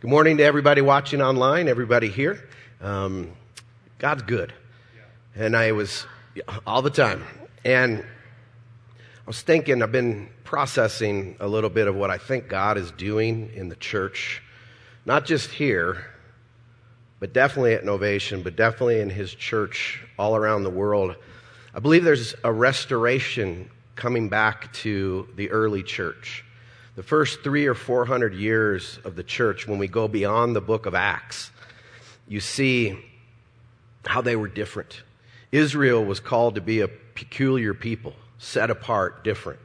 Good morning to everybody watching online, everybody here. Um, God's good. And I was all the time. And I was thinking, I've been processing a little bit of what I think God is doing in the church, not just here, but definitely at Novation, but definitely in His church all around the world. I believe there's a restoration coming back to the early church the first three or four hundred years of the church, when we go beyond the book of Acts, you see how they were different. Israel was called to be a peculiar people, set apart, different,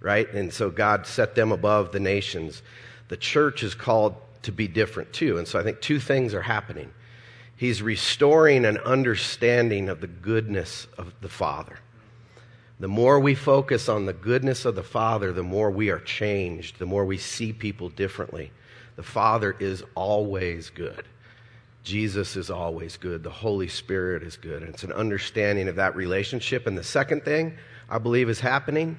right? And so God set them above the nations. The church is called to be different too. And so I think two things are happening. He's restoring an understanding of the goodness of the Father. The more we focus on the goodness of the Father, the more we are changed, the more we see people differently. The Father is always good. Jesus is always good. The Holy Spirit is good. And it's an understanding of that relationship. And the second thing I believe is happening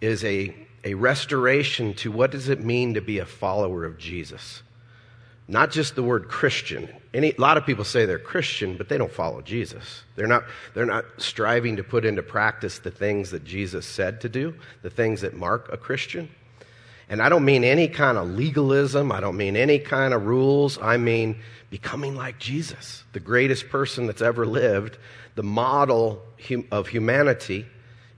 is a, a restoration to what does it mean to be a follower of Jesus? Not just the word Christian. Any, a lot of people say they're Christian, but they don't follow Jesus. They're not, they're not striving to put into practice the things that Jesus said to do, the things that mark a Christian. And I don't mean any kind of legalism. I don't mean any kind of rules. I mean becoming like Jesus, the greatest person that's ever lived. The model of humanity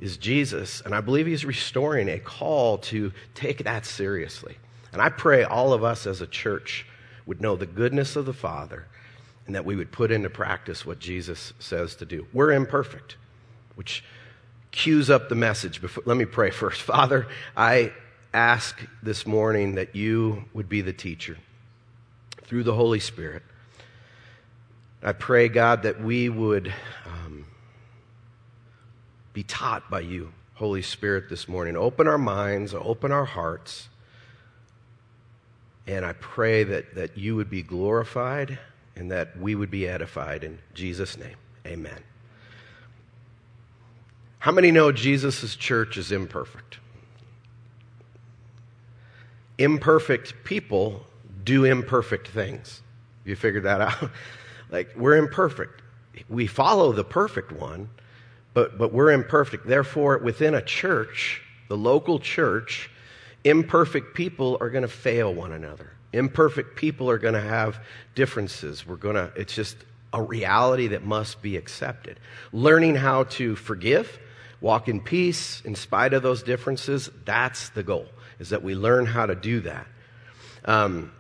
is Jesus. And I believe he's restoring a call to take that seriously. And I pray all of us as a church would know the goodness of the Father and that we would put into practice what Jesus says to do. We're imperfect, which cues up the message. Before, let me pray first. Father, I ask this morning that you would be the teacher through the Holy Spirit. I pray, God, that we would um, be taught by you, Holy Spirit, this morning. Open our minds, open our hearts and I pray that, that you would be glorified and that we would be edified in Jesus' name. Amen. How many know Jesus' church is imperfect? Imperfect people do imperfect things. You figured that out? like, we're imperfect. We follow the perfect one, but, but we're imperfect. Therefore, within a church, the local church, imperfect people are going to fail one another. Imperfect people are going to have differences. We're going to, it's just a reality that must be accepted. Learning how to forgive, walk in peace in spite of those differences, that's the goal, is that we learn how to do that. Um,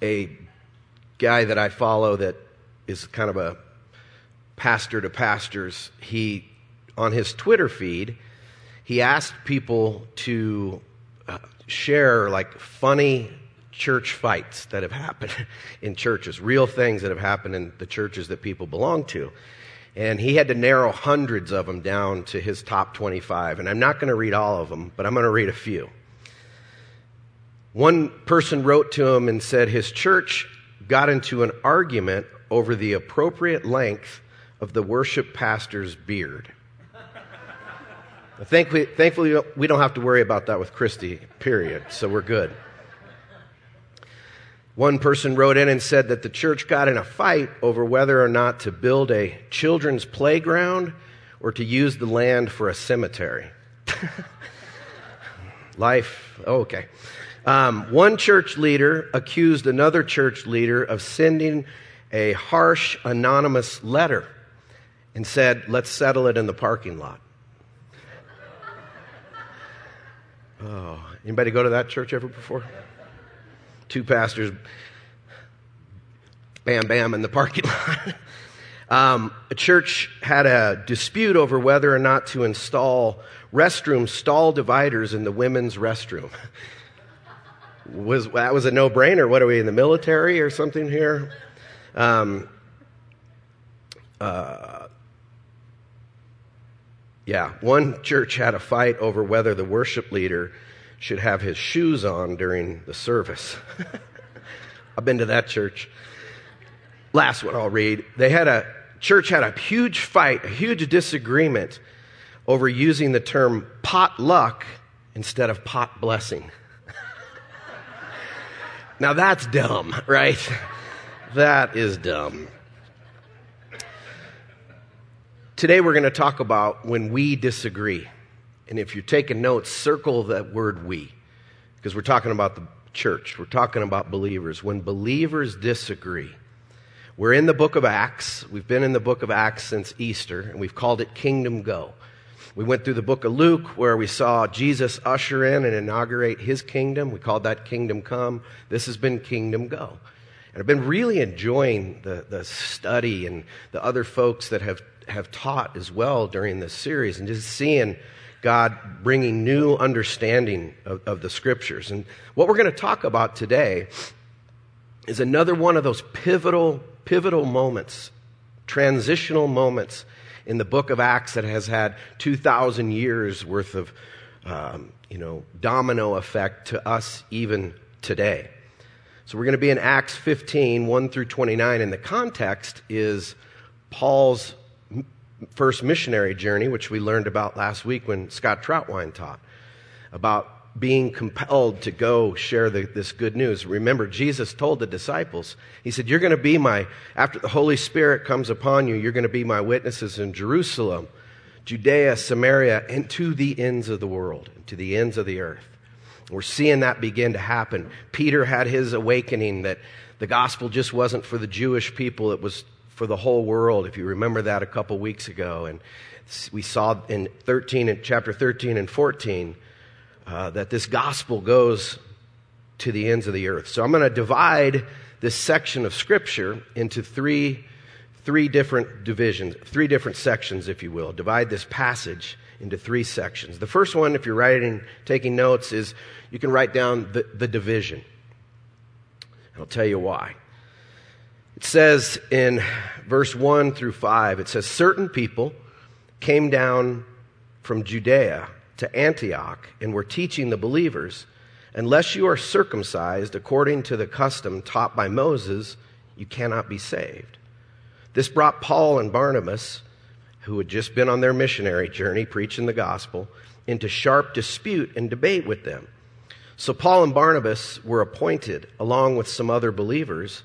a guy that I follow that is kind of a pastor to pastors, he, on his Twitter feed, he asked people to Uh, share like funny church fights that have happened in churches, real things that have happened in the churches that people belong to. And he had to narrow hundreds of them down to his top 25. And I'm not going to read all of them, but I'm going to read a few. One person wrote to him and said his church got into an argument over the appropriate length of the worship pastor's beard. Thankfully, we don't have to worry about that with Christy, period, so we're good. One person wrote in and said that the church got in a fight over whether or not to build a children's playground or to use the land for a cemetery. Life, oh, okay. Um, one church leader accused another church leader of sending a harsh, anonymous letter and said, let's settle it in the parking lot. Oh, anybody go to that church ever before? Two pastors, bam, bam, in the parking lot. um, a church had a dispute over whether or not to install restroom stall dividers in the women's restroom. was that was a no-brainer? What are we in the military or something here? Um, uh, yeah, one church had a fight over whether the worship leader should have his shoes on during the service. I've been to that church. Last one I'll read. They had a church had a huge fight, a huge disagreement over using the term pot luck instead of pot blessing. Now that's dumb, right? that is dumb. Today we're going to talk about when we disagree. And if you're taking notes, circle that word we, because we're talking about the church. We're talking about believers. When believers disagree, we're in the book of Acts. We've been in the book of Acts since Easter, and we've called it Kingdom Go. We went through the book of Luke where we saw Jesus usher in and inaugurate his kingdom. We called that Kingdom Come. This has been Kingdom Go. And I've been really enjoying the, the study and the other folks that have, have taught as well during this series and just seeing God bringing new understanding of, of the scriptures. And what we're going to talk about today is another one of those pivotal pivotal moments, transitional moments in the book of Acts that has had 2,000 years worth of, um, you know, domino effect to us even today. So we're going to be in Acts 15, 1 through 29, and the context is Paul's first missionary journey, which we learned about last week when Scott Troutwine taught about being compelled to go share the, this good news. Remember, Jesus told the disciples, He said, You're going to be my, after the Holy Spirit comes upon you, you're going to be my witnesses in Jerusalem, Judea, Samaria, and to the ends of the world, to the ends of the earth. We're seeing that begin to happen. Peter had his awakening that the gospel just wasn't for the Jewish people, it was for the whole world, if you remember that a couple weeks ago. And we saw in 13, in chapter 13 and 14, uh, that this gospel goes to the ends of the earth. So I'm going to divide this section of scripture into three, three different divisions, three different sections, if you will. Divide this passage into three sections. The first one, if you're writing, taking notes, is you can write down the, the division. I'll tell you why. It says in verse 1 through 5, it says, Certain people came down from Judea to Antioch and were teaching the believers, unless you are circumcised according to the custom taught by Moses, you cannot be saved. This brought Paul and Barnabas, who had just been on their missionary journey preaching the gospel, into sharp dispute and debate with them. So Paul and Barnabas were appointed, along with some other believers,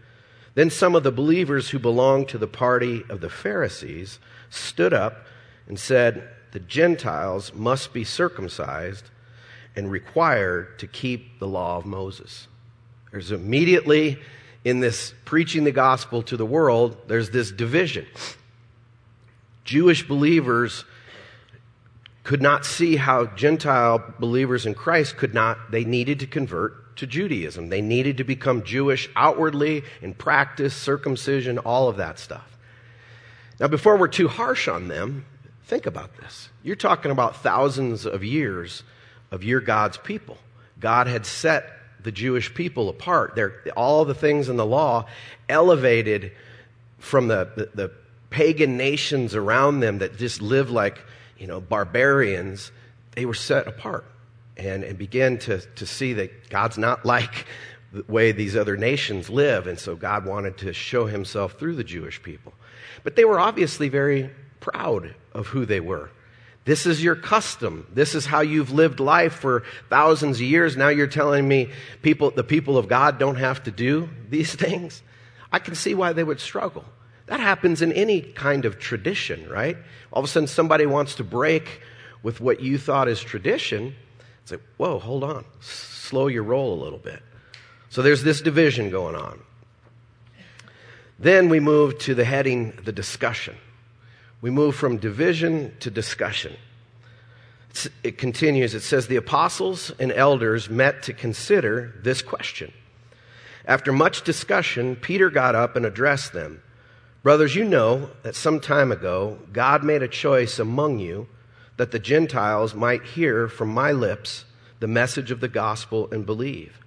Then some of the believers who belonged to the party of the Pharisees stood up and said, The Gentiles must be circumcised and required to keep the law of Moses. There's immediately in this preaching the gospel to the world, there's this division. Jewish believers could not see how Gentile believers in Christ could not, they needed to convert to Judaism. They needed to become Jewish outwardly, in practice, circumcision, all of that stuff. Now, before we're too harsh on them, think about this. You're talking about thousands of years of your God's people. God had set the Jewish people apart. They're, all the things in the law elevated from the, the, the pagan nations around them that just lived like, you know, barbarians. They were set apart and, and began to, to see that God's not like the way these other nations live. And so God wanted to show himself through the Jewish people. But they were obviously very proud of who they were. This is your custom. This is how you've lived life for thousands of years. Now you're telling me people, the people of God don't have to do these things? I can see why they would struggle. That happens in any kind of tradition, right? All of a sudden somebody wants to break with what you thought is tradition. It's like, whoa, hold on. Slow your roll a little bit. So there's this division going on. Then we move to the heading, the discussion we move from division to discussion. It continues, it says, The apostles and elders met to consider this question. After much discussion, Peter got up and addressed them. Brothers, you know that some time ago God made a choice among you that the Gentiles might hear from my lips the message of the gospel and believe.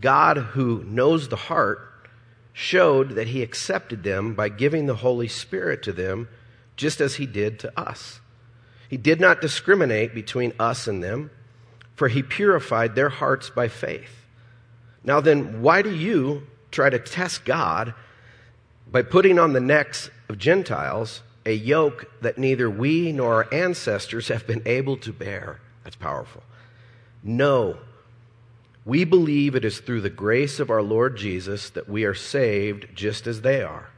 God, who knows the heart, showed that he accepted them by giving the Holy Spirit to them, just as he did to us. He did not discriminate between us and them, for he purified their hearts by faith. Now then, why do you try to test God by putting on the necks of Gentiles a yoke that neither we nor our ancestors have been able to bear? That's powerful. No, we believe it is through the grace of our Lord Jesus that we are saved just as they are.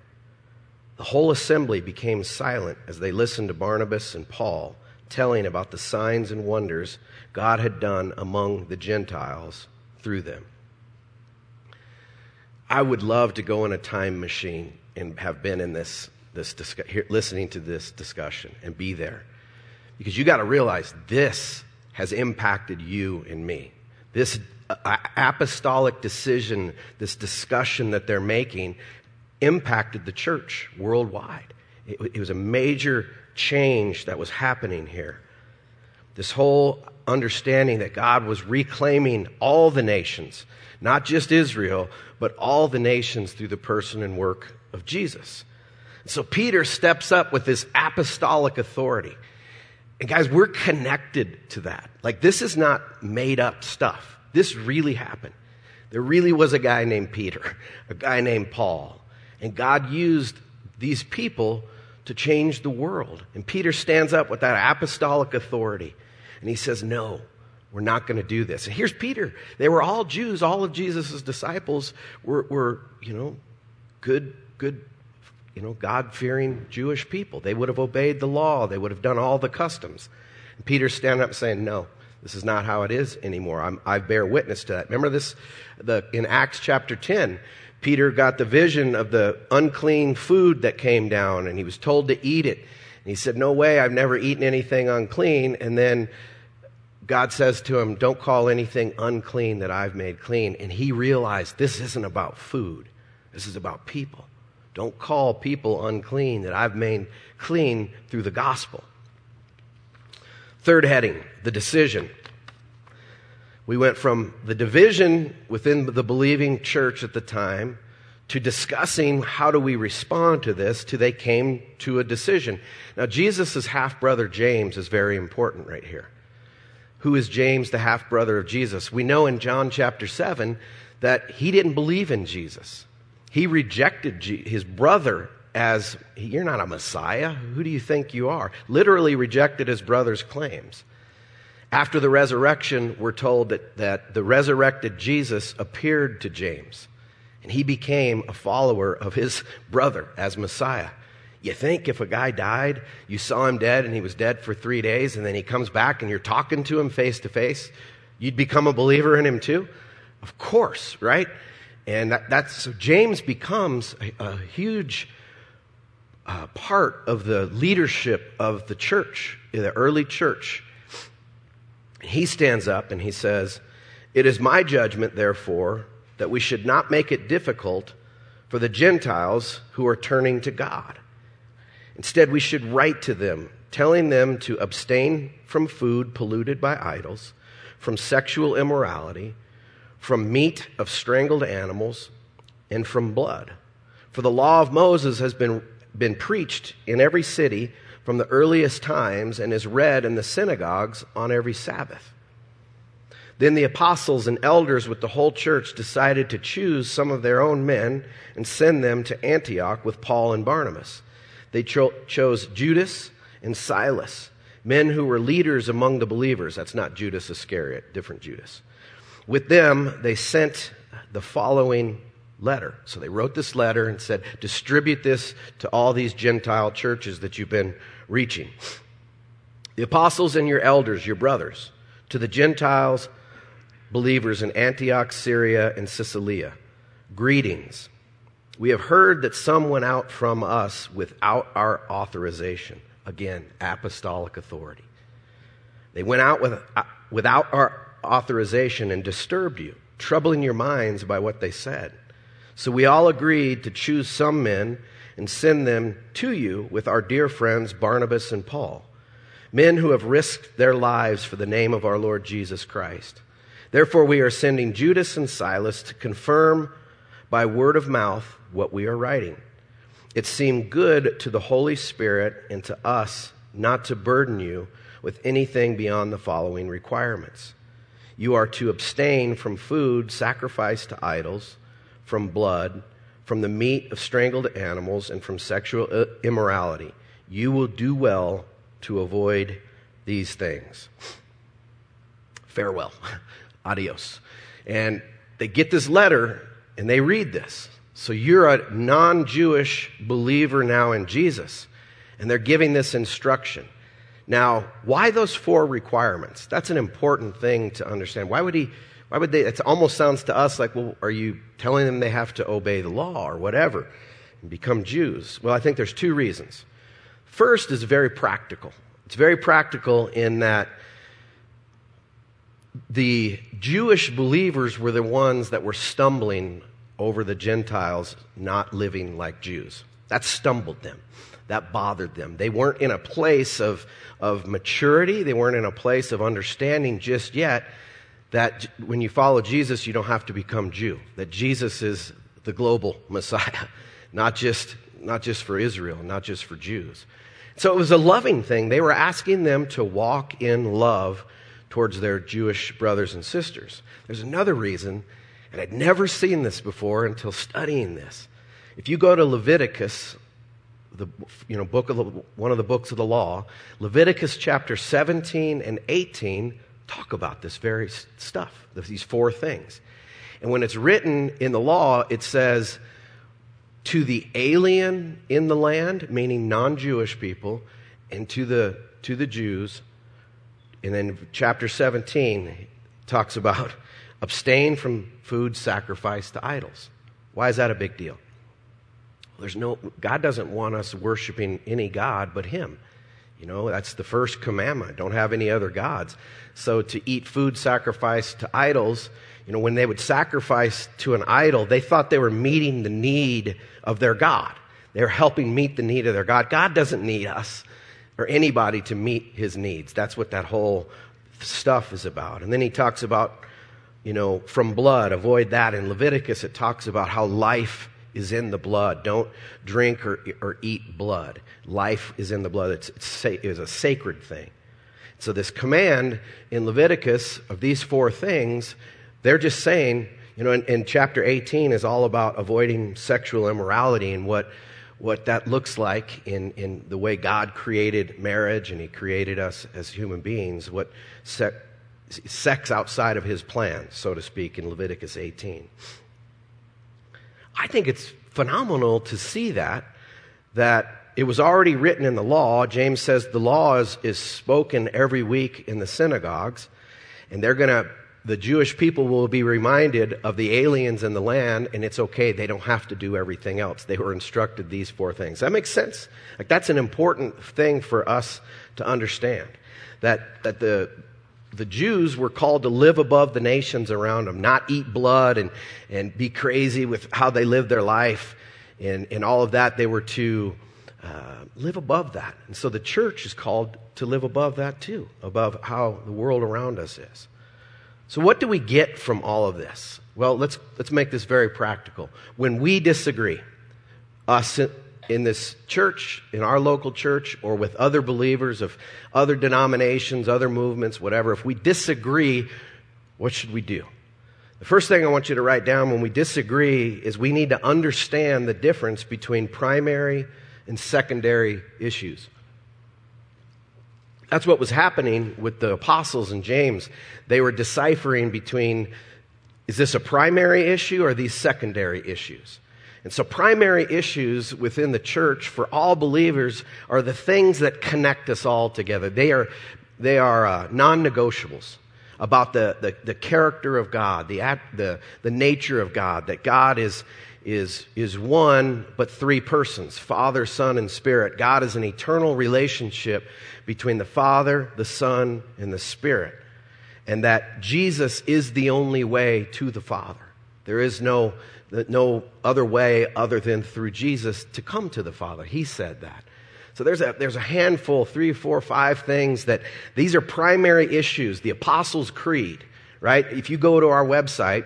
The whole assembly became silent as they listened to Barnabas and Paul telling about the signs and wonders God had done among the Gentiles through them. I would love to go in a time machine and have been in this, this discuss, here, listening to this discussion and be there. Because you got to realize this has impacted you and me. This uh, apostolic decision, this discussion that they're making, impacted the church worldwide. It, it was a major change that was happening here. This whole understanding that God was reclaiming all the nations, not just Israel, but all the nations through the person and work of Jesus. So Peter steps up with this apostolic authority. And guys, we're connected to that. Like, this is not made up stuff. This really happened. There really was a guy named Peter, a guy named Paul, and God used these people to change the world. And Peter stands up with that apostolic authority and he says, No, we're not going to do this. And here's Peter. They were all Jews. All of Jesus' disciples were, were you know, good, good, you know, God fearing Jewish people. They would have obeyed the law, they would have done all the customs. And Peter's standing up saying, No, this is not how it is anymore. I'm, i bear witness to that. Remember this the, in Acts chapter 10. Peter got the vision of the unclean food that came down, and he was told to eat it. And he said, No way, I've never eaten anything unclean. And then God says to him, Don't call anything unclean that I've made clean. And he realized this isn't about food, this is about people. Don't call people unclean that I've made clean through the gospel. Third heading, the decision. We went from the division within the believing church at the time to discussing how do we respond to this to they came to a decision. Now, Jesus' half brother James is very important right here. Who is James, the half brother of Jesus? We know in John chapter 7 that he didn't believe in Jesus. He rejected his brother as you're not a Messiah. Who do you think you are? Literally rejected his brother's claims. After the resurrection, we're told that, that the resurrected Jesus appeared to James, and he became a follower of his brother as Messiah. You think if a guy died, you saw him dead and he was dead for three days, and then he comes back and you're talking to him face to face, you'd become a believer in him too? Of course, right? And that, that's so James becomes a, a huge uh, part of the leadership of the church, the early church. He stands up and he says, It is my judgment, therefore, that we should not make it difficult for the Gentiles who are turning to God. Instead, we should write to them, telling them to abstain from food polluted by idols, from sexual immorality, from meat of strangled animals, and from blood. For the law of Moses has been been preached in every city from the earliest times and is read in the synagogues on every Sabbath. Then the apostles and elders with the whole church decided to choose some of their own men and send them to Antioch with Paul and Barnabas. They cho- chose Judas and Silas, men who were leaders among the believers. That's not Judas Iscariot, different Judas. With them, they sent the following letter. So they wrote this letter and said, distribute this to all these Gentile churches that you've been reaching. The apostles and your elders, your brothers, to the Gentiles, believers in Antioch, Syria, and Cilicia, greetings. We have heard that some went out from us without our authorization. Again, apostolic authority. They went out with, uh, without our authorization and disturbed you, troubling your minds by what they said. So we all agreed to choose some men and send them to you with our dear friends Barnabas and Paul, men who have risked their lives for the name of our Lord Jesus Christ. Therefore, we are sending Judas and Silas to confirm by word of mouth what we are writing. It seemed good to the Holy Spirit and to us not to burden you with anything beyond the following requirements. You are to abstain from food sacrificed to idols, from blood, from the meat of strangled animals, and from sexual immorality. You will do well to avoid these things. Farewell. Adios. And they get this letter and they read this. So you're a non Jewish believer now in Jesus. And they're giving this instruction. Now, why those four requirements? That's an important thing to understand. Why would he why would they? It almost sounds to us like, well, are you telling them they have to obey the law or whatever and become Jews? Well, I think there's two reasons. First is very practical. It's very practical in that the Jewish believers were the ones that were stumbling over the Gentiles not living like Jews. That stumbled them. That bothered them. They weren't in a place of, of maturity. They weren't in a place of understanding just yet that when you follow Jesus, you don't have to become Jew, that Jesus is the global Messiah, not just, not just for Israel, not just for Jews. So it was a loving thing. They were asking them to walk in love towards their Jewish brothers and sisters. There's another reason, and I'd never seen this before until studying this. If you go to Leviticus, the you know book of the, one of the books of the law, Leviticus chapter 17 and 18 talk about this very stuff, these four things. And when it's written in the law, it says, to the alien in the land, meaning non Jewish people, and to the, to the Jews. And then chapter 17 talks about abstain from food sacrificed to idols. Why is that a big deal? There's no, God doesn't want us worshiping any God but Him. You know, that's the first commandment. Don't have any other gods. So to eat food sacrificed to idols, you know, when they would sacrifice to an idol, they thought they were meeting the need of their God. They were helping meet the need of their God. God doesn't need us or anybody to meet his needs. That's what that whole stuff is about. And then he talks about, you know, from blood, avoid that. In Leviticus, it talks about how life is in the blood. Don't drink or, or eat blood. Life is in the blood. It's, it's, it's a sacred thing. So, this command in Leviticus of these four things, they're just saying, you know, in, in chapter 18 is all about avoiding sexual immorality and what, what that looks like in, in the way God created marriage and He created us as human beings, what se- sex outside of His plan, so to speak, in Leviticus 18. I think it's phenomenal to see that, that it was already written in the law. James says the law is, is spoken every week in the synagogues, and they're going to, the Jewish people will be reminded of the aliens in the land, and it's okay. They don't have to do everything else. They were instructed these four things. That makes sense? Like, that's an important thing for us to understand. That, that the, the Jews were called to live above the nations around them, not eat blood and, and be crazy with how they lived their life and, and all of that. They were to uh, live above that. And so the church is called to live above that too, above how the world around us is. So, what do we get from all of this? Well, let's, let's make this very practical. When we disagree, us in this church, in our local church, or with other believers of other denominations, other movements, whatever, if we disagree, what should we do? The first thing I want you to write down when we disagree is we need to understand the difference between primary and secondary issues. That's what was happening with the apostles and James. They were deciphering between is this a primary issue or these secondary issues? And so, primary issues within the church for all believers are the things that connect us all together. They are, they are uh, non negotiables about the, the, the, character of God, the, the, the nature of God, that God is, is, is one, but three persons Father, Son, and Spirit. God is an eternal relationship between the Father, the Son, and the Spirit. And that Jesus is the only way to the Father. There is no no other way other than through Jesus to come to the Father. He said that. So there's a, there's a handful, three, four, five things that these are primary issues. The Apostles' Creed, right? If you go to our website,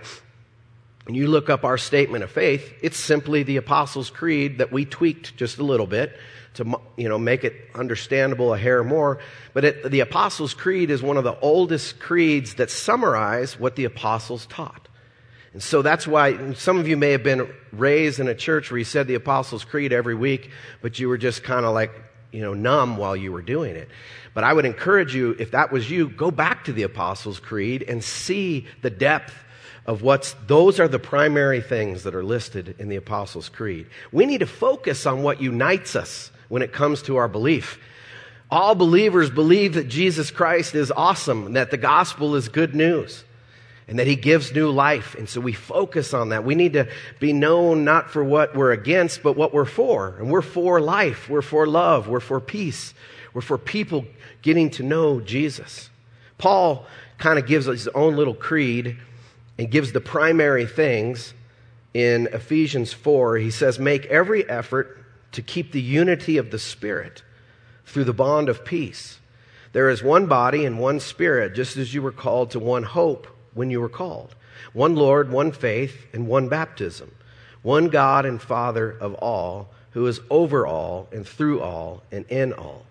and you look up our statement of faith, it's simply the Apostles' Creed that we tweaked just a little bit to you know, make it understandable a hair more. But it, the Apostles' Creed is one of the oldest creeds that summarize what the apostles taught. And so that's why some of you may have been raised in a church where you said the Apostles' Creed every week, but you were just kind of like, you know, numb while you were doing it. But I would encourage you, if that was you, go back to the Apostles' Creed and see the depth of what's, those are the primary things that are listed in the Apostles' Creed. We need to focus on what unites us when it comes to our belief. All believers believe that Jesus Christ is awesome, that the gospel is good news, and that he gives new life. And so we focus on that. We need to be known not for what we're against, but what we're for. And we're for life, we're for love, we're for peace, we're for people getting to know Jesus. Paul kind of gives his own little creed and gives the primary things in Ephesians 4. He says, Make every effort to keep the unity of the Spirit through the bond of peace. There is one body and one Spirit, just as you were called to one hope when you were called. One Lord, one faith, and one baptism. One God and Father of all, who is over all and through all and in all.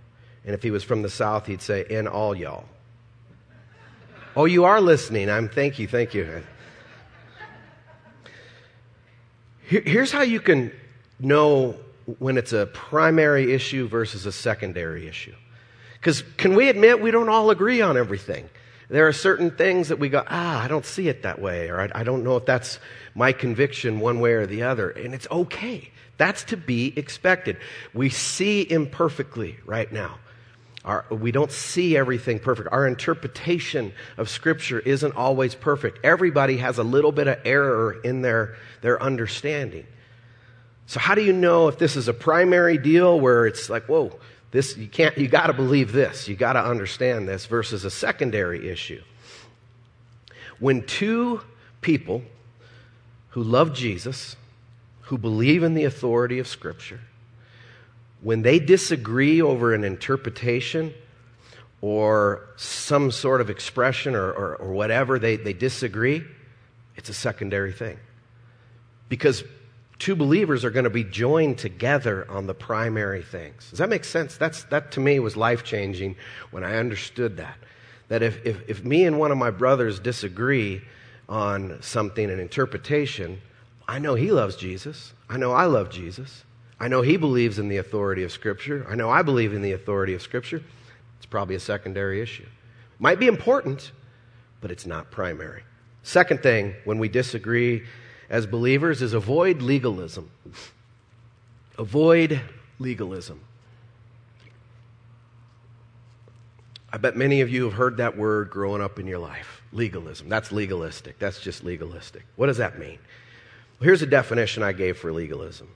And if he was from the South, he'd say, in all y'all. Oh, you are listening. I'm thank you, thank you. Here's how you can know when it's a primary issue versus a secondary issue. Because can we admit we don't all agree on everything? There are certain things that we go, ah, I don't see it that way, or I, I don't know if that's my conviction one way or the other. And it's okay. That's to be expected. We see imperfectly right now. Our, we don't see everything perfect. Our interpretation of Scripture isn't always perfect. Everybody has a little bit of error in their, their understanding. So, how do you know if this is a primary deal where it's like, whoa, this, you can't, you got to believe this, you got to understand this, versus a secondary issue? When two people who love Jesus, who believe in the authority of Scripture, when they disagree over an interpretation or some sort of expression or, or, or, whatever, they, they disagree, it's a secondary thing. Because two believers are going to be joined together on the primary things. Does that make sense? That's, that to me was life changing when I understood that. That if, if, if me and one of my brothers disagree on something, an interpretation, I know he loves Jesus. I know I love Jesus. I know he believes in the authority of Scripture. I know I believe in the authority of Scripture. It's probably a secondary issue. Might be important, but it's not primary. Second thing, when we disagree as believers, is avoid legalism. Avoid legalism. I bet many of you have heard that word growing up in your life legalism. That's legalistic. That's just legalistic. What does that mean? Well, here's a definition I gave for legalism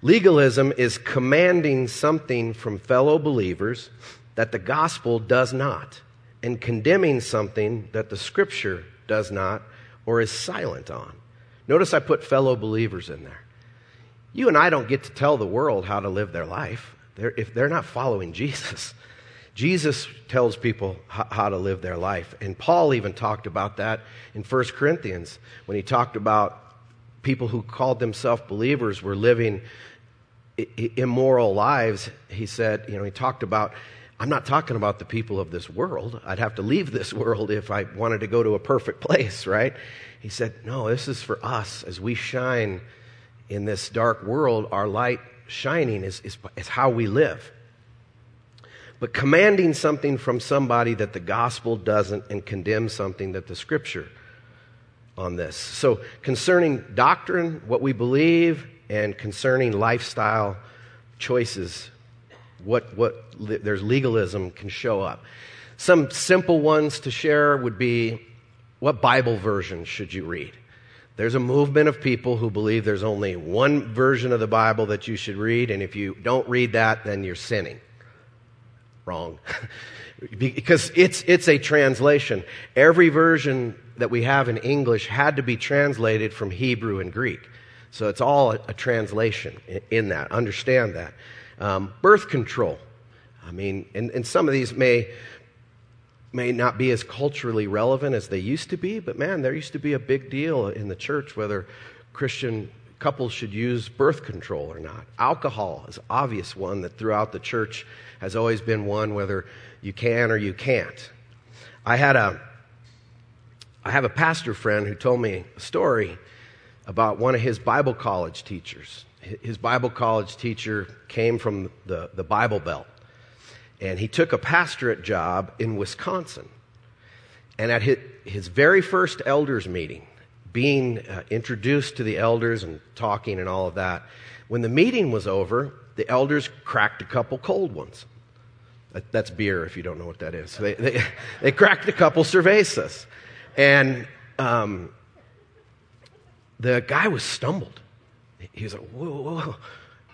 Legalism is commanding something from fellow believers that the gospel does not, and condemning something that the scripture does not or is silent on. Notice I put fellow believers in there. You and I don't get to tell the world how to live their life they're, if they're not following Jesus. Jesus tells people how to live their life. And Paul even talked about that in 1 Corinthians when he talked about people who called themselves believers were living immoral lives, he said, you know, he talked about, I'm not talking about the people of this world. I'd have to leave this world if I wanted to go to a perfect place, right? He said, no, this is for us as we shine in this dark world. Our light shining is, is, is how we live. But commanding something from somebody that the gospel doesn't and condemn something that the scripture on this. So, concerning doctrine, what we believe, and concerning lifestyle choices, what, what there's legalism can show up. Some simple ones to share would be what Bible version should you read? There's a movement of people who believe there's only one version of the Bible that you should read, and if you don't read that, then you're sinning. Wrong. because it's, it's a translation. Every version that we have in English had to be translated from Hebrew and Greek. So it's all a, a translation in, in, that. Understand that. Um, birth control. I mean, and, and some of these may may not be as culturally relevant as they used to be, but man, there used to be a big deal in the church whether Christian couples should use birth control or not. Alcohol is obvious one that throughout the church has always been one whether you can or you can't. I had a I have a pastor friend who told me a story about one of his Bible college teachers. His Bible college teacher came from the, the Bible Belt, and he took a pastorate job in Wisconsin. And at his, his very first elders meeting, being uh, introduced to the elders and talking and all of that, when the meeting was over, the elders cracked a couple cold ones. That's beer, if you don't know what that is. They, they, they cracked a couple cervezas. And um, the guy was stumbled. He was like, whoa, whoa, whoa,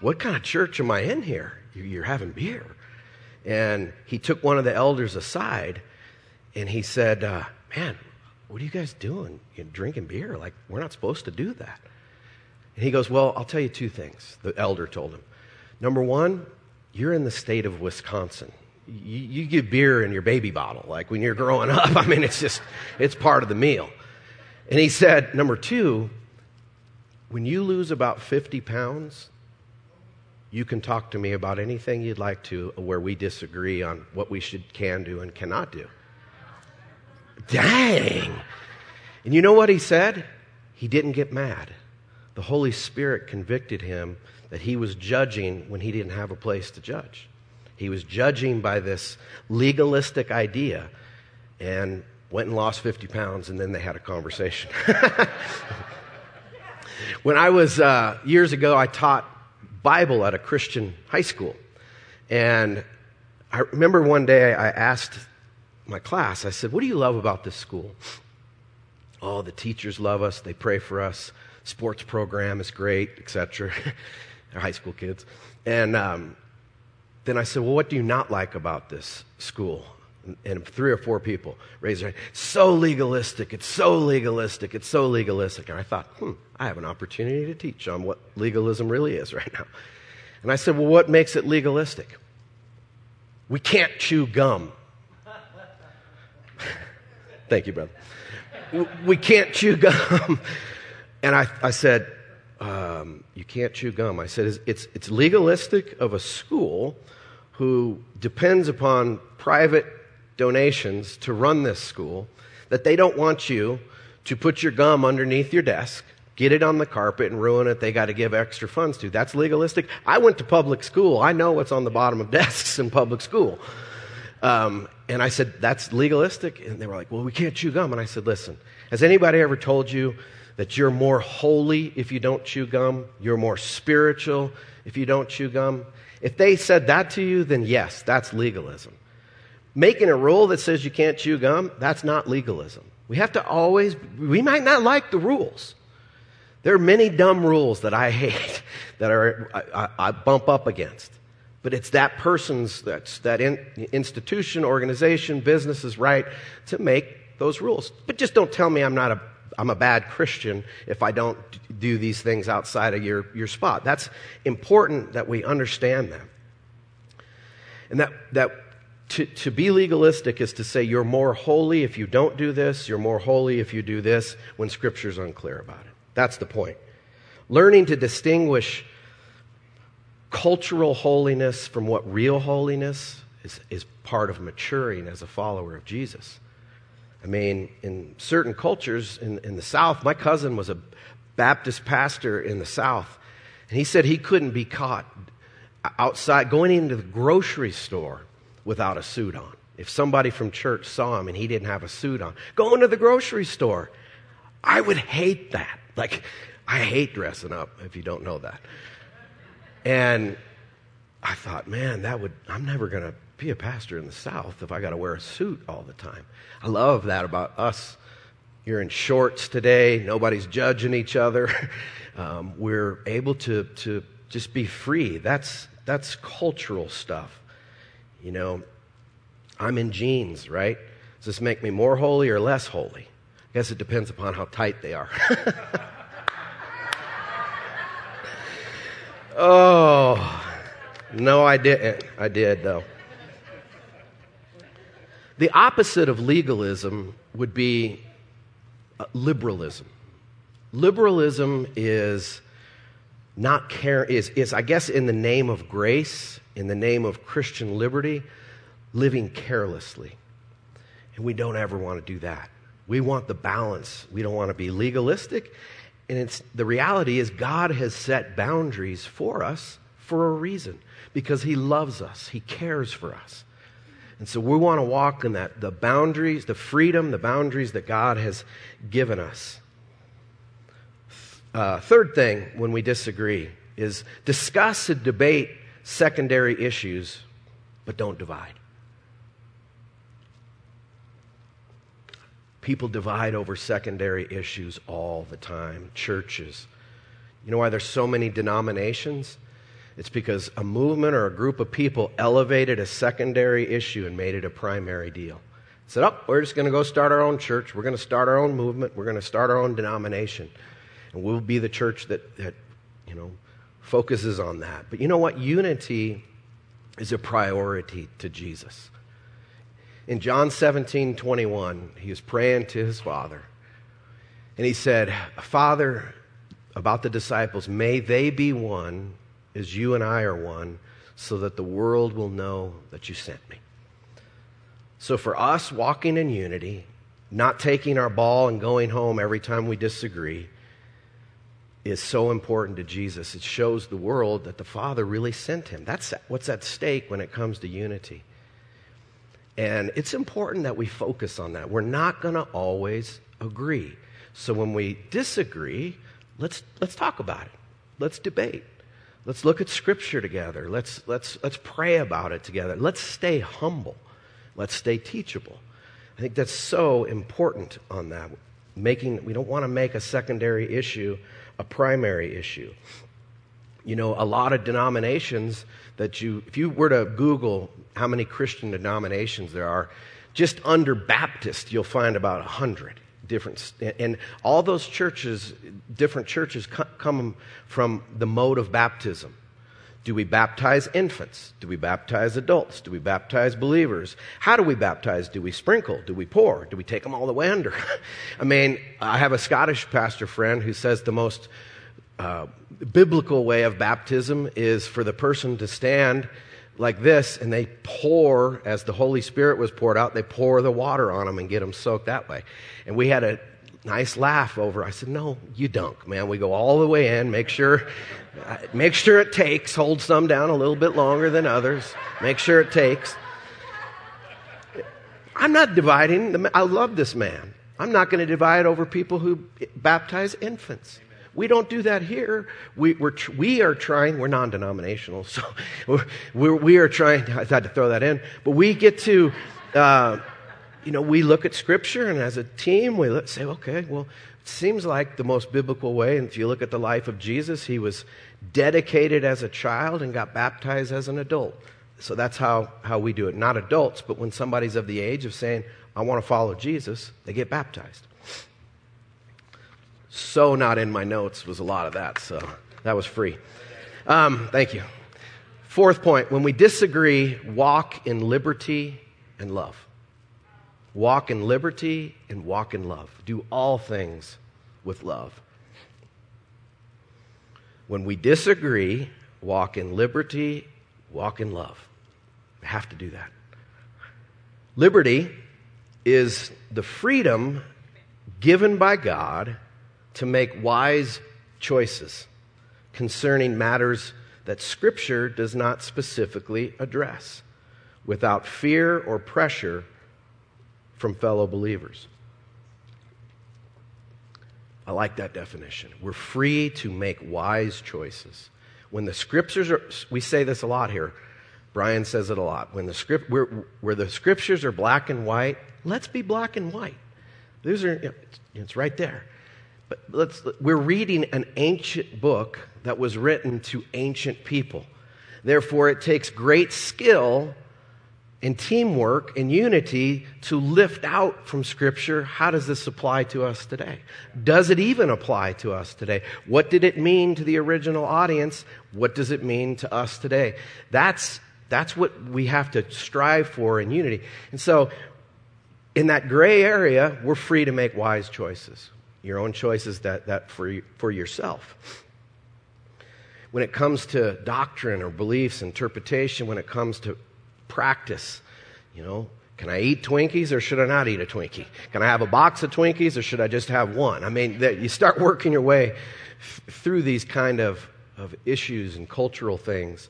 what kind of church am I in here? You're having beer. And he took one of the elders aside and he said, uh, Man, what are you guys doing? You're drinking beer? Like, we're not supposed to do that. And he goes, Well, I'll tell you two things, the elder told him. Number one, you're in the state of Wisconsin you, you get beer in your baby bottle. Like when you're growing up, I mean, it's just, it's part of the meal. And he said, number two, when you lose about 50 pounds, you can talk to me about anything you'd like to where we disagree on what we should can do and cannot do. Dang. And you know what he said? He didn't get mad. The Holy Spirit convicted him that he was judging when he didn't have a place to judge. He was judging by this legalistic idea and went and lost 50 pounds, and then they had a conversation. when I was, uh, years ago, I taught Bible at a Christian high school. And I remember one day I asked my class, I said, What do you love about this school? Oh, the teachers love us, they pray for us, sports program is great, etc. They're high school kids. And um, then I said, Well, what do you not like about this school? And three or four people raised their hand. So legalistic. It's so legalistic. It's so legalistic. And I thought, hmm, I have an opportunity to teach on what legalism really is right now. And I said, Well, what makes it legalistic? We can't chew gum. Thank you, brother. We can't chew gum. And I, I said, um, You can't chew gum. I said, it's, it's, it's legalistic of a school who depends upon private donations to run this school that they don't want you to put your gum underneath your desk, get it on the carpet, and ruin it. They got to give extra funds to. That's legalistic. I went to public school. I know what's on the bottom of desks in public school. Um, and I said, That's legalistic? And they were like, Well, we can't chew gum. And I said, Listen, has anybody ever told you that you're more holy if you don't chew gum? You're more spiritual if you don't chew gum? If they said that to you, then yes, that's legalism. Making a rule that says you can't chew gum, that's not legalism. We have to always, we might not like the rules. There are many dumb rules that I hate that are, I, I bump up against. But it's that person's, that's, that in, institution, organization, business's right to make those rules. But just don't tell me I'm not a I'm a bad Christian if I don't do these things outside of your, your spot. That's important that we understand that. And that, that to, to be legalistic is to say you're more holy if you don't do this, you're more holy if you do this, when Scripture's unclear about it. That's the point. Learning to distinguish cultural holiness from what real holiness is, is part of maturing as a follower of Jesus. I mean, in certain cultures in, in the South, my cousin was a Baptist pastor in the South, and he said he couldn't be caught outside going into the grocery store without a suit on. If somebody from church saw him and he didn't have a suit on, going to the grocery store, I would hate that. Like, I hate dressing up, if you don't know that. And I thought, man, that would, I'm never going to be a pastor in the South if I got to wear a suit all the time. I love that about us. You're in shorts today, nobody's judging each other. Um, we're able to, to just be free. That's, that's cultural stuff. You know, I'm in jeans, right? Does this make me more holy or less holy? I guess it depends upon how tight they are. oh, no, I didn't. I did, though. The opposite of legalism would be uh, liberalism. Liberalism is not care is, is I guess in the name of grace, in the name of Christian liberty, living carelessly. And we don't ever want to do that. We want the balance. We don't want to be legalistic. And it's, the reality is, God has set boundaries for us for a reason because He loves us, He cares for us. And so we want to walk in that, the boundaries, the freedom, the boundaries that God has given us. Uh, third thing when we disagree is discuss and debate secondary issues, but don't divide. People divide over secondary issues all the time. Churches. You know why there's so many denominations? It's because a movement or a group of people elevated a secondary issue and made it a primary deal. Said, oh, we're just going to go start our own church. We're going to start our own movement. We're going to start our own denomination. And we'll be the church that, that, you know, focuses on that. But you know what? Unity is a priority to Jesus. In John 17, 21, he was praying to his Father. And he said, Father, about the disciples, may they be one as you and I are one, so that the world will know that you sent me. So for us, walking in unity, not taking our ball and going home every time we disagree, is so important to Jesus. It shows the world that the Father really sent him. That's what's at stake when it comes to unity. And it's important that we focus on that. We're not going to always agree. So when we disagree, let's, let's talk about it. Let's debate. Let's look at Scripture together. Let's, let's, let's pray about it together. Let's stay humble. Let's stay teachable. I think that's so important on that. Making, we don't want to make a secondary issue a primary issue. You know, a lot of denominations that you, if you were to Google how many Christian denominations there are, just under Baptist, you'll find about 100 different. And all those churches, different churches, come from the mode of baptism. Do we baptize infants? Do we baptize adults? Do we baptize believers? How do we baptize? Do we sprinkle? Do we pour? Do we take them all the way under? I mean, I have a Scottish pastor friend who says the most uh, biblical way of baptism is for the person to stand like this and they pour, as the Holy Spirit was poured out, they pour the water on them and get them soaked that way. And we had a nice laugh over. I said, "No, you dunk, man. We go all the way in. Make sure, make sure it takes. Hold some down a little bit longer than others. Make sure it takes." I'm not dividing. I love this man. I'm not going to divide over people who baptize infants. We don't do that here. We, we're, we are trying, we're non denominational, so we're, we are trying, I had to throw that in, but we get to uh, you know, we look at Scripture and as a team, we look, say, okay, well, it seems like the most biblical way. And if you look at the life of Jesus, he was dedicated as a child and got baptized as an adult. So that's how, how we do it. Not adults, but when somebody's of the age of saying, I want to follow Jesus, they get baptized. So not in my notes was a lot of that, so that was free. Um, thank you. Fourth point when we disagree, walk in liberty and love. Walk in liberty and walk in love. Do all things with love. When we disagree, walk in liberty, walk in love. We have to do that. Liberty is the freedom given by God to make wise choices concerning matters that Scripture does not specifically address without fear or pressure from fellow believers. I like that definition. We're free to make wise choices. When the scriptures are, we say this a lot here. Brian says it a lot. When the script, where, where the scriptures are black and white, let's be black and white. These are, it's right there. But let's, we're reading an ancient book that was written to ancient people. Therefore, it takes great skill and teamwork and unity to lift out from Scripture how does this apply to us today? Does it even apply to us today? What did it mean to the original audience? What does it mean to us today? That's, that's what we have to strive for in unity. And so in that gray area, we're free to make wise choices, your own choices that, that for, for yourself. When it comes to doctrine or beliefs, interpretation, when it comes to practice, you know, can I eat Twinkies or should I not eat a Twinkie? Can I have a box of Twinkies or should I just have one? I mean, you start working your way f- through these kind of, of issues and cultural things.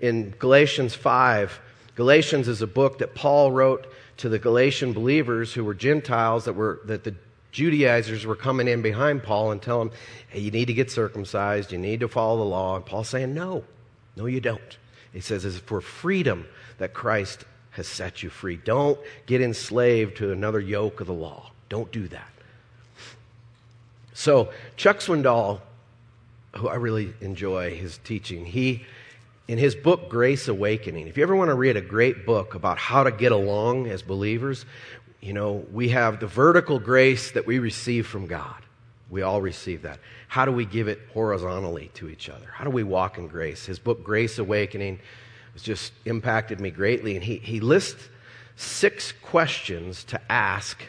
In Galatians 5, Galatians is a book that Paul wrote to the Galatian believers who were Gentiles that were that the Judaizers were coming in behind Paul and telling him, hey, you need to get circumcised, you need to follow the law. And Paul's saying, no, no, you don't. He says, it's for freedom that Christ has set you free. Don't get enslaved to another yoke of the law. Don't do that. So, Chuck Swindoll, who I really enjoy his teaching, he in his book, Grace Awakening. If you ever want to read a great book about how to get along as believers, you know, we have the vertical grace that we receive from God. We all receive that. How do we give it horizontally to each other? How do we walk in grace? His book, Grace Awakening, has just impacted me greatly. And he, he lists six questions to ask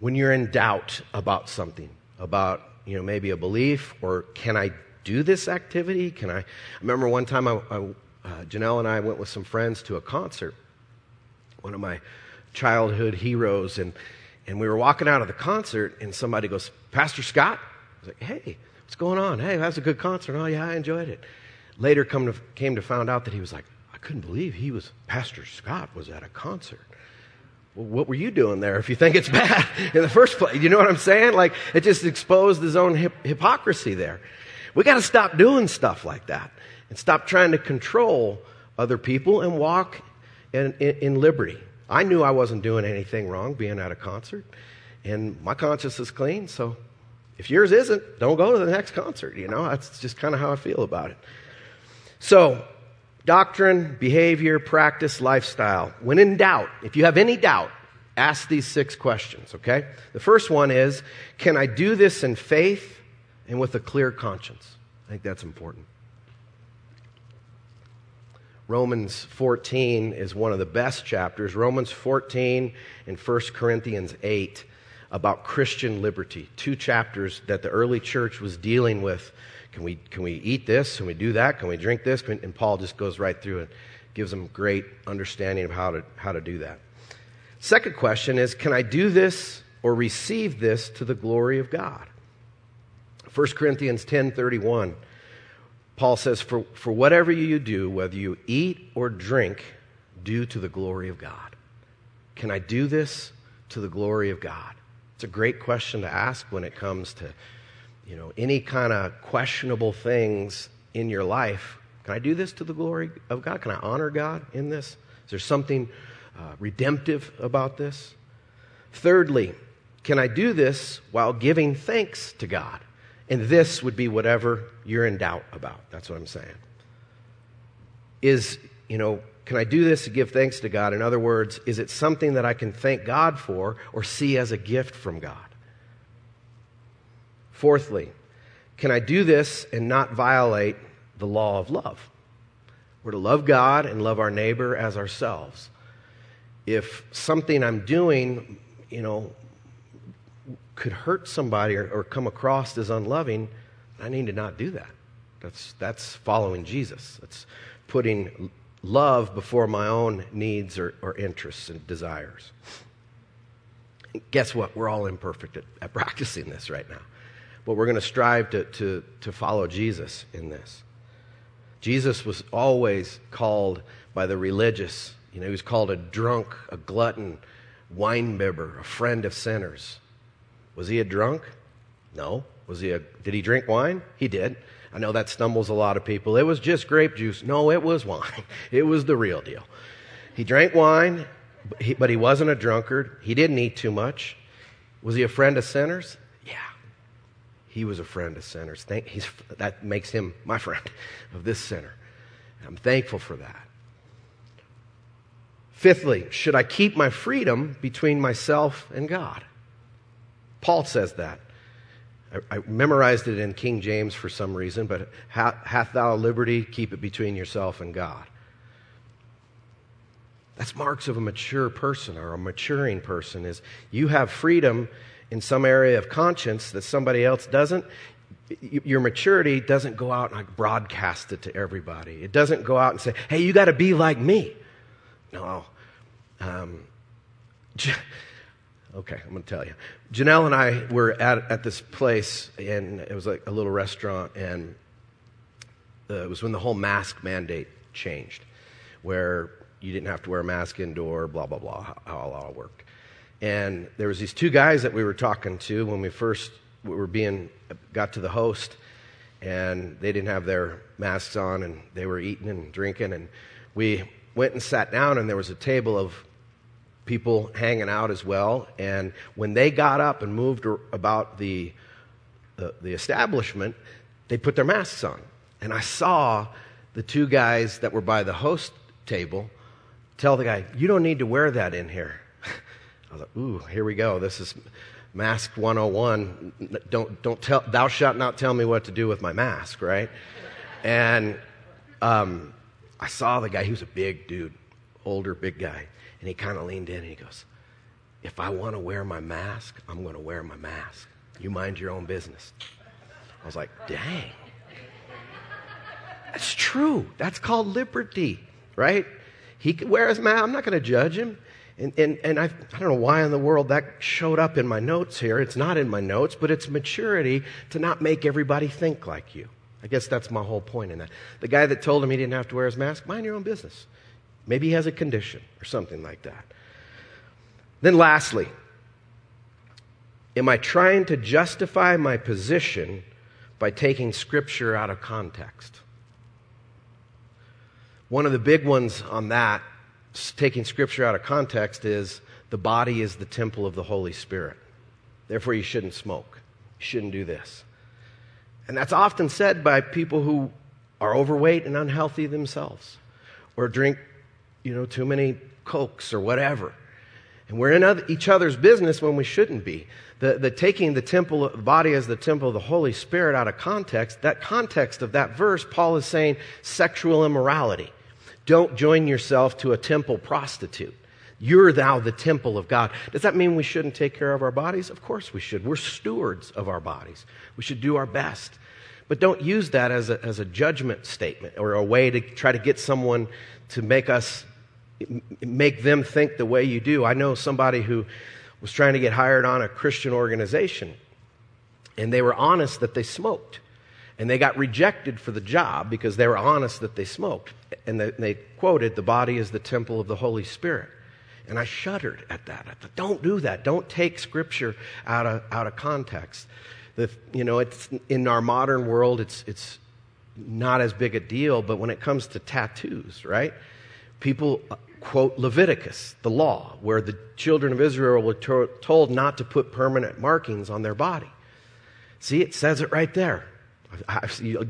when you're in doubt about something, about, you know, maybe a belief or can I do this activity? Can I? I remember one time I, I, uh, Janelle and I went with some friends to a concert, one of my childhood heroes, and, and we were walking out of the concert, and somebody goes, Pastor Scott? I was like, hey, what's going on? Hey, that was a good concert. Oh, yeah, I enjoyed it. Later come to, came to find out that he was like, I couldn't believe he was, Pastor Scott was at a concert. Well, what were you doing there if you think it's bad in the first place? You know what I'm saying? Like, it just exposed his own hip- hypocrisy there. We got to stop doing stuff like that and stop trying to control other people and walk in, in, in liberty. I knew I wasn't doing anything wrong being at a concert, and my conscience is clean, so if yours isn't, don't go to the next concert. You know, that's just kind of how I feel about it. So, doctrine, behavior, practice, lifestyle. When in doubt, if you have any doubt, ask these six questions, okay? The first one is Can I do this in faith and with a clear conscience. I think that's important. Romans 14 is one of the best chapters. Romans 14 and 1 Corinthians 8 about Christian liberty. Two chapters that the early church was dealing with. Can we, can we eat this? Can we do that? Can we drink this? We, and Paul just goes right through and gives them great understanding of how to, how to do that. Second question is Can I do this or receive this to the glory of God? 1 Corinthians 10:31 Paul says for, for whatever you do whether you eat or drink do to the glory of God. Can I do this to the glory of God? It's a great question to ask when it comes to you know any kind of questionable things in your life. Can I do this to the glory of God? Can I honor God in this? Is there something uh, redemptive about this? Thirdly, can I do this while giving thanks to God? And this would be whatever you're in doubt about. That's what I'm saying. Is, you know, can I do this to give thanks to God? In other words, is it something that I can thank God for or see as a gift from God? Fourthly, can I do this and not violate the law of love? We're to love God and love our neighbor as ourselves. If something I'm doing, you know, could hurt somebody or, or come across as unloving, I need to not do that. That's, that's following Jesus. That's putting love before my own needs or, or interests and desires. guess what? We're all imperfect at, at practicing this right now. But we're going to strive to, to, to follow Jesus in this. Jesus was always called by the religious, you know, he was called a drunk, a glutton, wine bibber, a friend of sinners. Was he a drunk? No. Was he a, did he drink wine? He did. I know that stumbles a lot of people. It was just grape juice. No, it was wine. It was the real deal. He drank wine, but he wasn't a drunkard. He didn't eat too much. Was he a friend of sinners? Yeah. He was a friend of sinners. Thank, that makes him my friend of this sinner. I'm thankful for that. Fifthly, should I keep my freedom between myself and God? Paul says that. I, memorized it in King James for some reason, but hath thou liberty, keep it between yourself and God. That's marks of a mature person or a maturing person is you have freedom in some area of conscience that somebody else doesn't. Your maturity doesn't go out and broadcast it to everybody. It doesn't go out and say, hey, you got to be like me. No. Um, okay, I'm going to tell you. Janelle and I were at, at this place, and it was like a little restaurant, and uh, it was when the whole mask mandate changed, where you didn't have to wear a mask indoor, blah, blah, blah, how, how it all worked. And there was these two guys that we were talking to when we first we were being got to the host, and they didn't have their masks on, and they were eating and drinking, and we went and sat down, and there was a table of people hanging out as well. And when they got up and moved about the, the, the establishment, they put their masks on. And I saw the two guys that were by the host table tell the guy, You don't need to wear that in here. I was like, Ooh, here we go. This is mask 101. Don't, don't tell, thou shalt not tell me what to do with my mask, right? And um, I saw the guy, he was a big dude, older, big guy. And he kind of leaned in and he goes, If I want to wear my mask, I'm going to wear my mask. You mind your own business. I was like, Dang. That's true. That's called liberty, right? He could wear his mask. I'm not going to judge him. And, and, and I, I don't know why in the world that showed up in my notes here. It's not in my notes, but it's maturity to not make everybody think like you. I guess that's my whole point in that. The guy that told him he didn't have to wear his mask, mind your own business. Maybe he has a condition or something like that. Then, lastly, am I trying to justify my position by taking Scripture out of context? One of the big ones on that, taking Scripture out of context, is the body is the temple of the Holy Spirit. Therefore, you shouldn't smoke. You shouldn't do this. And that's often said by people who are overweight and unhealthy themselves, or drink you know, too many cokes or whatever. And we're in other, each other's business when we shouldn't be. The, the taking the temple, body as the temple of the Holy Spirit out of context, that context of that verse, Paul is saying sexual immorality. Don't join yourself to a temple prostitute. You're thou the temple of God. Does that mean we shouldn't take care of our bodies? Of course we should. We're stewards of our bodies. We should do our best. But don't use that as a, as a judgment statement or a way to try to get someone to make us make them think the way you do. I know somebody who was trying to get hired on a Christian organization, and they were honest that they smoked. And they got rejected for the job because they were honest that they smoked. And they, they quoted, The body is the temple of the Holy Spirit. And I shuddered at that. I thought, don't do that. Don't take scripture out of, out of context. The, you know, it's, in our modern world, it's, it's not as big a deal, but when it comes to tattoos, right? People quote Leviticus, the law, where the children of Israel were to- told not to put permanent markings on their body. See, it says it right there.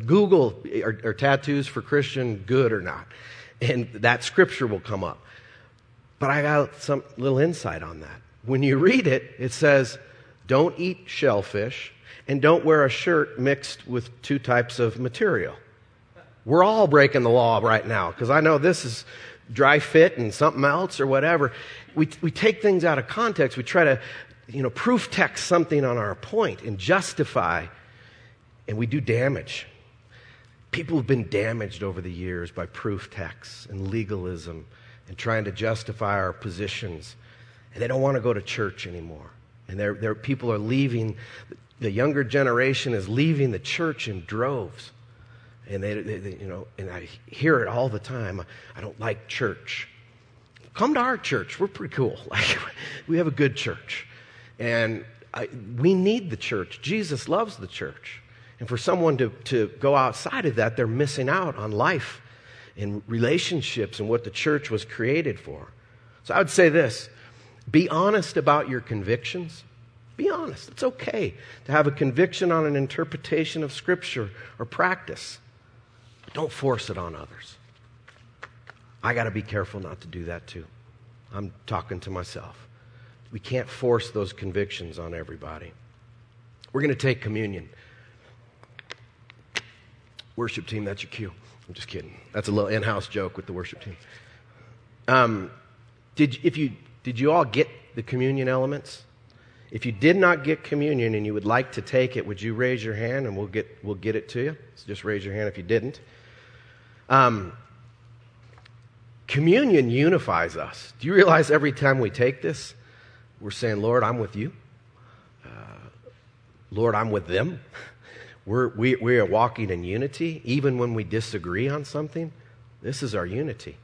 Google are, are tattoos for Christian good or not? And that scripture will come up. But I got some little insight on that. When you read it, it says, don't eat shellfish and don't wear a shirt mixed with two types of material. We're all breaking the law right now because I know this is dry fit and something else or whatever. We, we take things out of context. We try to, you know, proof text something on our point and justify, and we do damage. People have been damaged over the years by proof texts and legalism and trying to justify our positions. And they don't want to go to church anymore. And they're, they're, people are leaving, the younger generation is leaving the church in droves. And they, they, they, you know, and I hear it all the time. I don't like church. Come to our church. We're pretty cool. Like, we have a good church. And I, we need the church. Jesus loves the church. And for someone to, to go outside of that, they're missing out on life and relationships and what the church was created for. So I would say this be honest about your convictions. Be honest. It's okay to have a conviction on an interpretation of Scripture or practice. Don't force it on others. I got to be careful not to do that too. I'm talking to myself. We can't force those convictions on everybody. We're going to take communion. Worship team, that's your cue. I'm just kidding. That's a little in house joke with the worship team. Um, Did, if you, did you all get the communion elements? If you did not get communion and you would like to take it, would you raise your hand and we'll get, we'll get it to you? So just raise your hand if you didn't. Um, communion unifies us. Do you realize every time we take this, we're saying, Lord, I'm with you. Uh, Lord, I'm with them. We're, we, we are walking in unity, even when we disagree on something. This is our unity.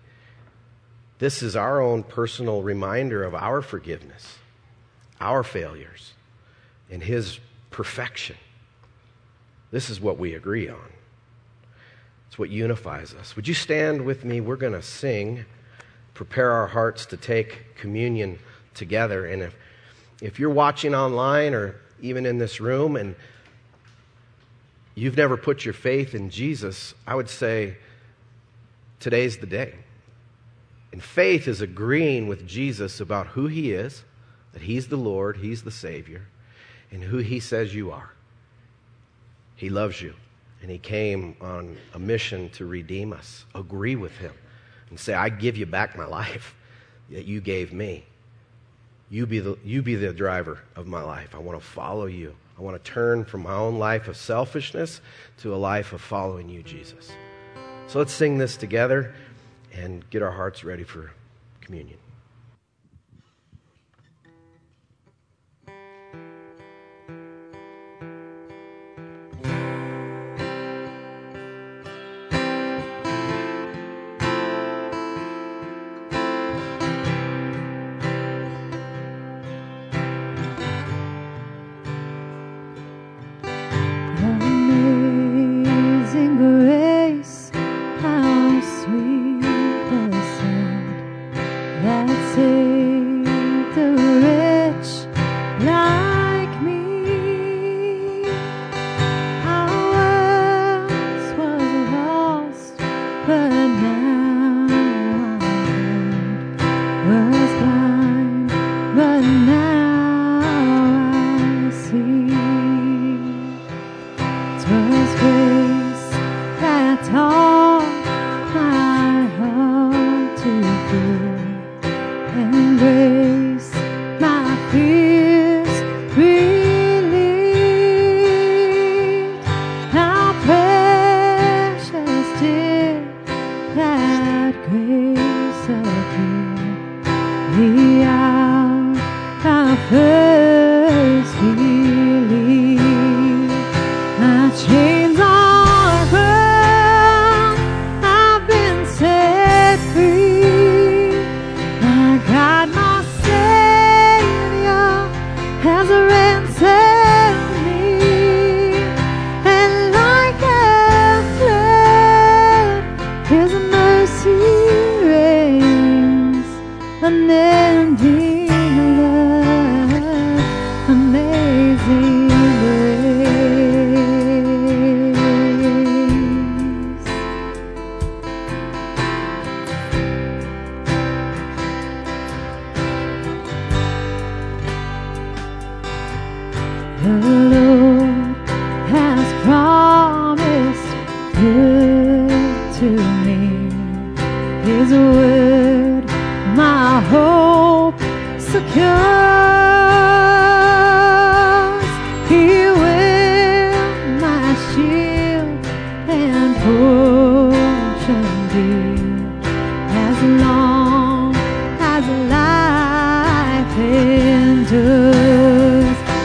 This is our own personal reminder of our forgiveness, our failures, and His perfection. This is what we agree on. It's what unifies us. Would you stand with me? We're going to sing, prepare our hearts to take communion together. And if, if you're watching online or even in this room and you've never put your faith in Jesus, I would say today's the day. And faith is agreeing with Jesus about who he is, that he's the Lord, he's the Savior, and who he says you are. He loves you, and he came on a mission to redeem us. Agree with him and say, I give you back my life that you gave me. You be the, you be the driver of my life. I want to follow you. I want to turn from my own life of selfishness to a life of following you, Jesus. So let's sing this together and get our hearts ready for communion.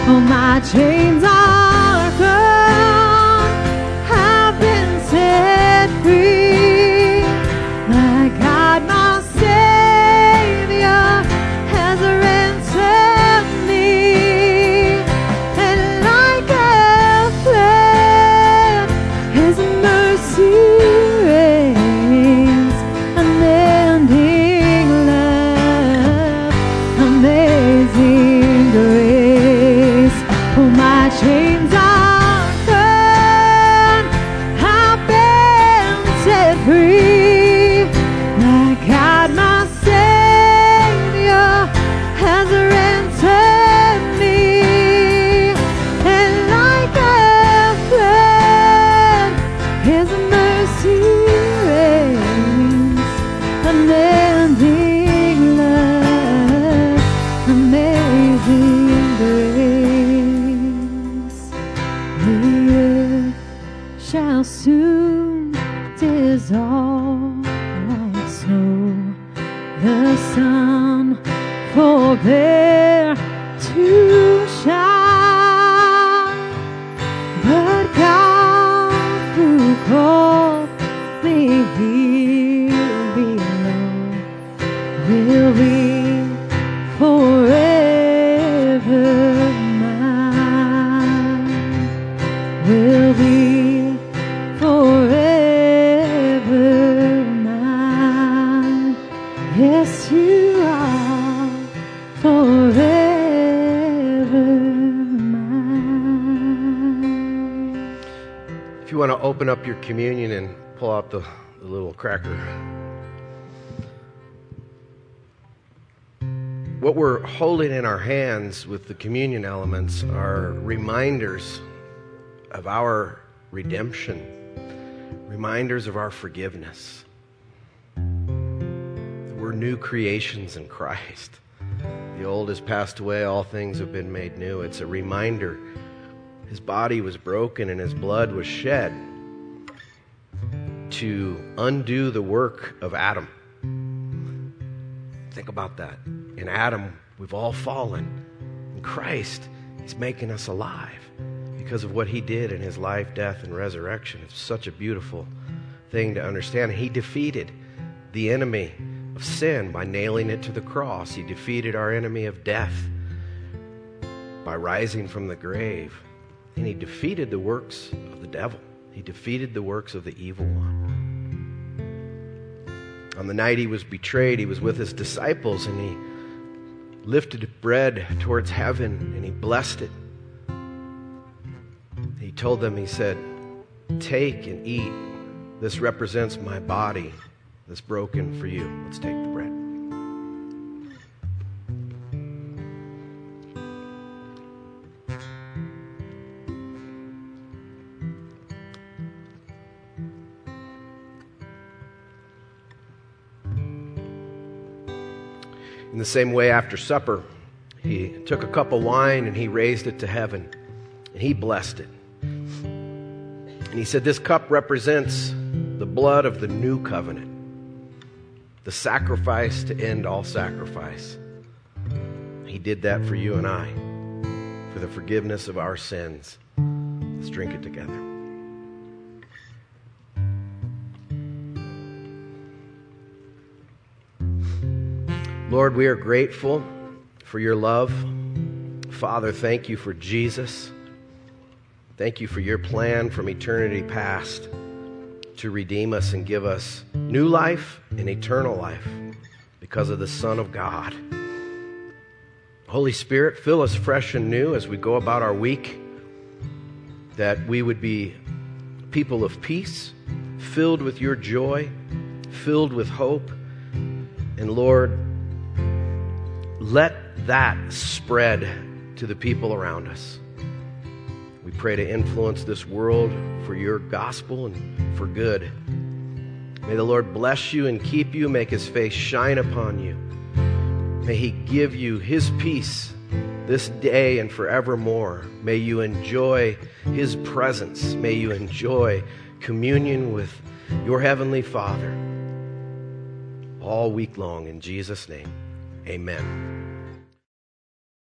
Unending love. Open up your communion and pull out the, the little cracker. What we're holding in our hands with the communion elements are reminders of our redemption, reminders of our forgiveness. We're new creations in Christ. The old has passed away, all things have been made new. It's a reminder. His body was broken and his blood was shed to undo the work of Adam. Think about that. In Adam, we've all fallen. In Christ, he's making us alive because of what he did in his life, death, and resurrection. It's such a beautiful thing to understand. He defeated the enemy of sin by nailing it to the cross, he defeated our enemy of death by rising from the grave. And he defeated the works of the devil. He defeated the works of the evil one. On the night he was betrayed, he was with his disciples and he lifted bread towards heaven and he blessed it. He told them, He said, Take and eat. This represents my body that's broken for you. Let's take the bread. In the same way, after supper, he took a cup of wine and he raised it to heaven and he blessed it. And he said, This cup represents the blood of the new covenant, the sacrifice to end all sacrifice. He did that for you and I, for the forgiveness of our sins. Let's drink it together. Lord, we are grateful for your love. Father, thank you for Jesus. Thank you for your plan from eternity past to redeem us and give us new life and eternal life because of the Son of God. Holy Spirit, fill us fresh and new as we go about our week, that we would be people of peace, filled with your joy, filled with hope. And Lord, let that spread to the people around us. We pray to influence this world for your gospel and for good. May the Lord bless you and keep you, make his face shine upon you. May he give you his peace this day and forevermore. May you enjoy his presence. May you enjoy communion with your heavenly Father all week long. In Jesus' name, amen.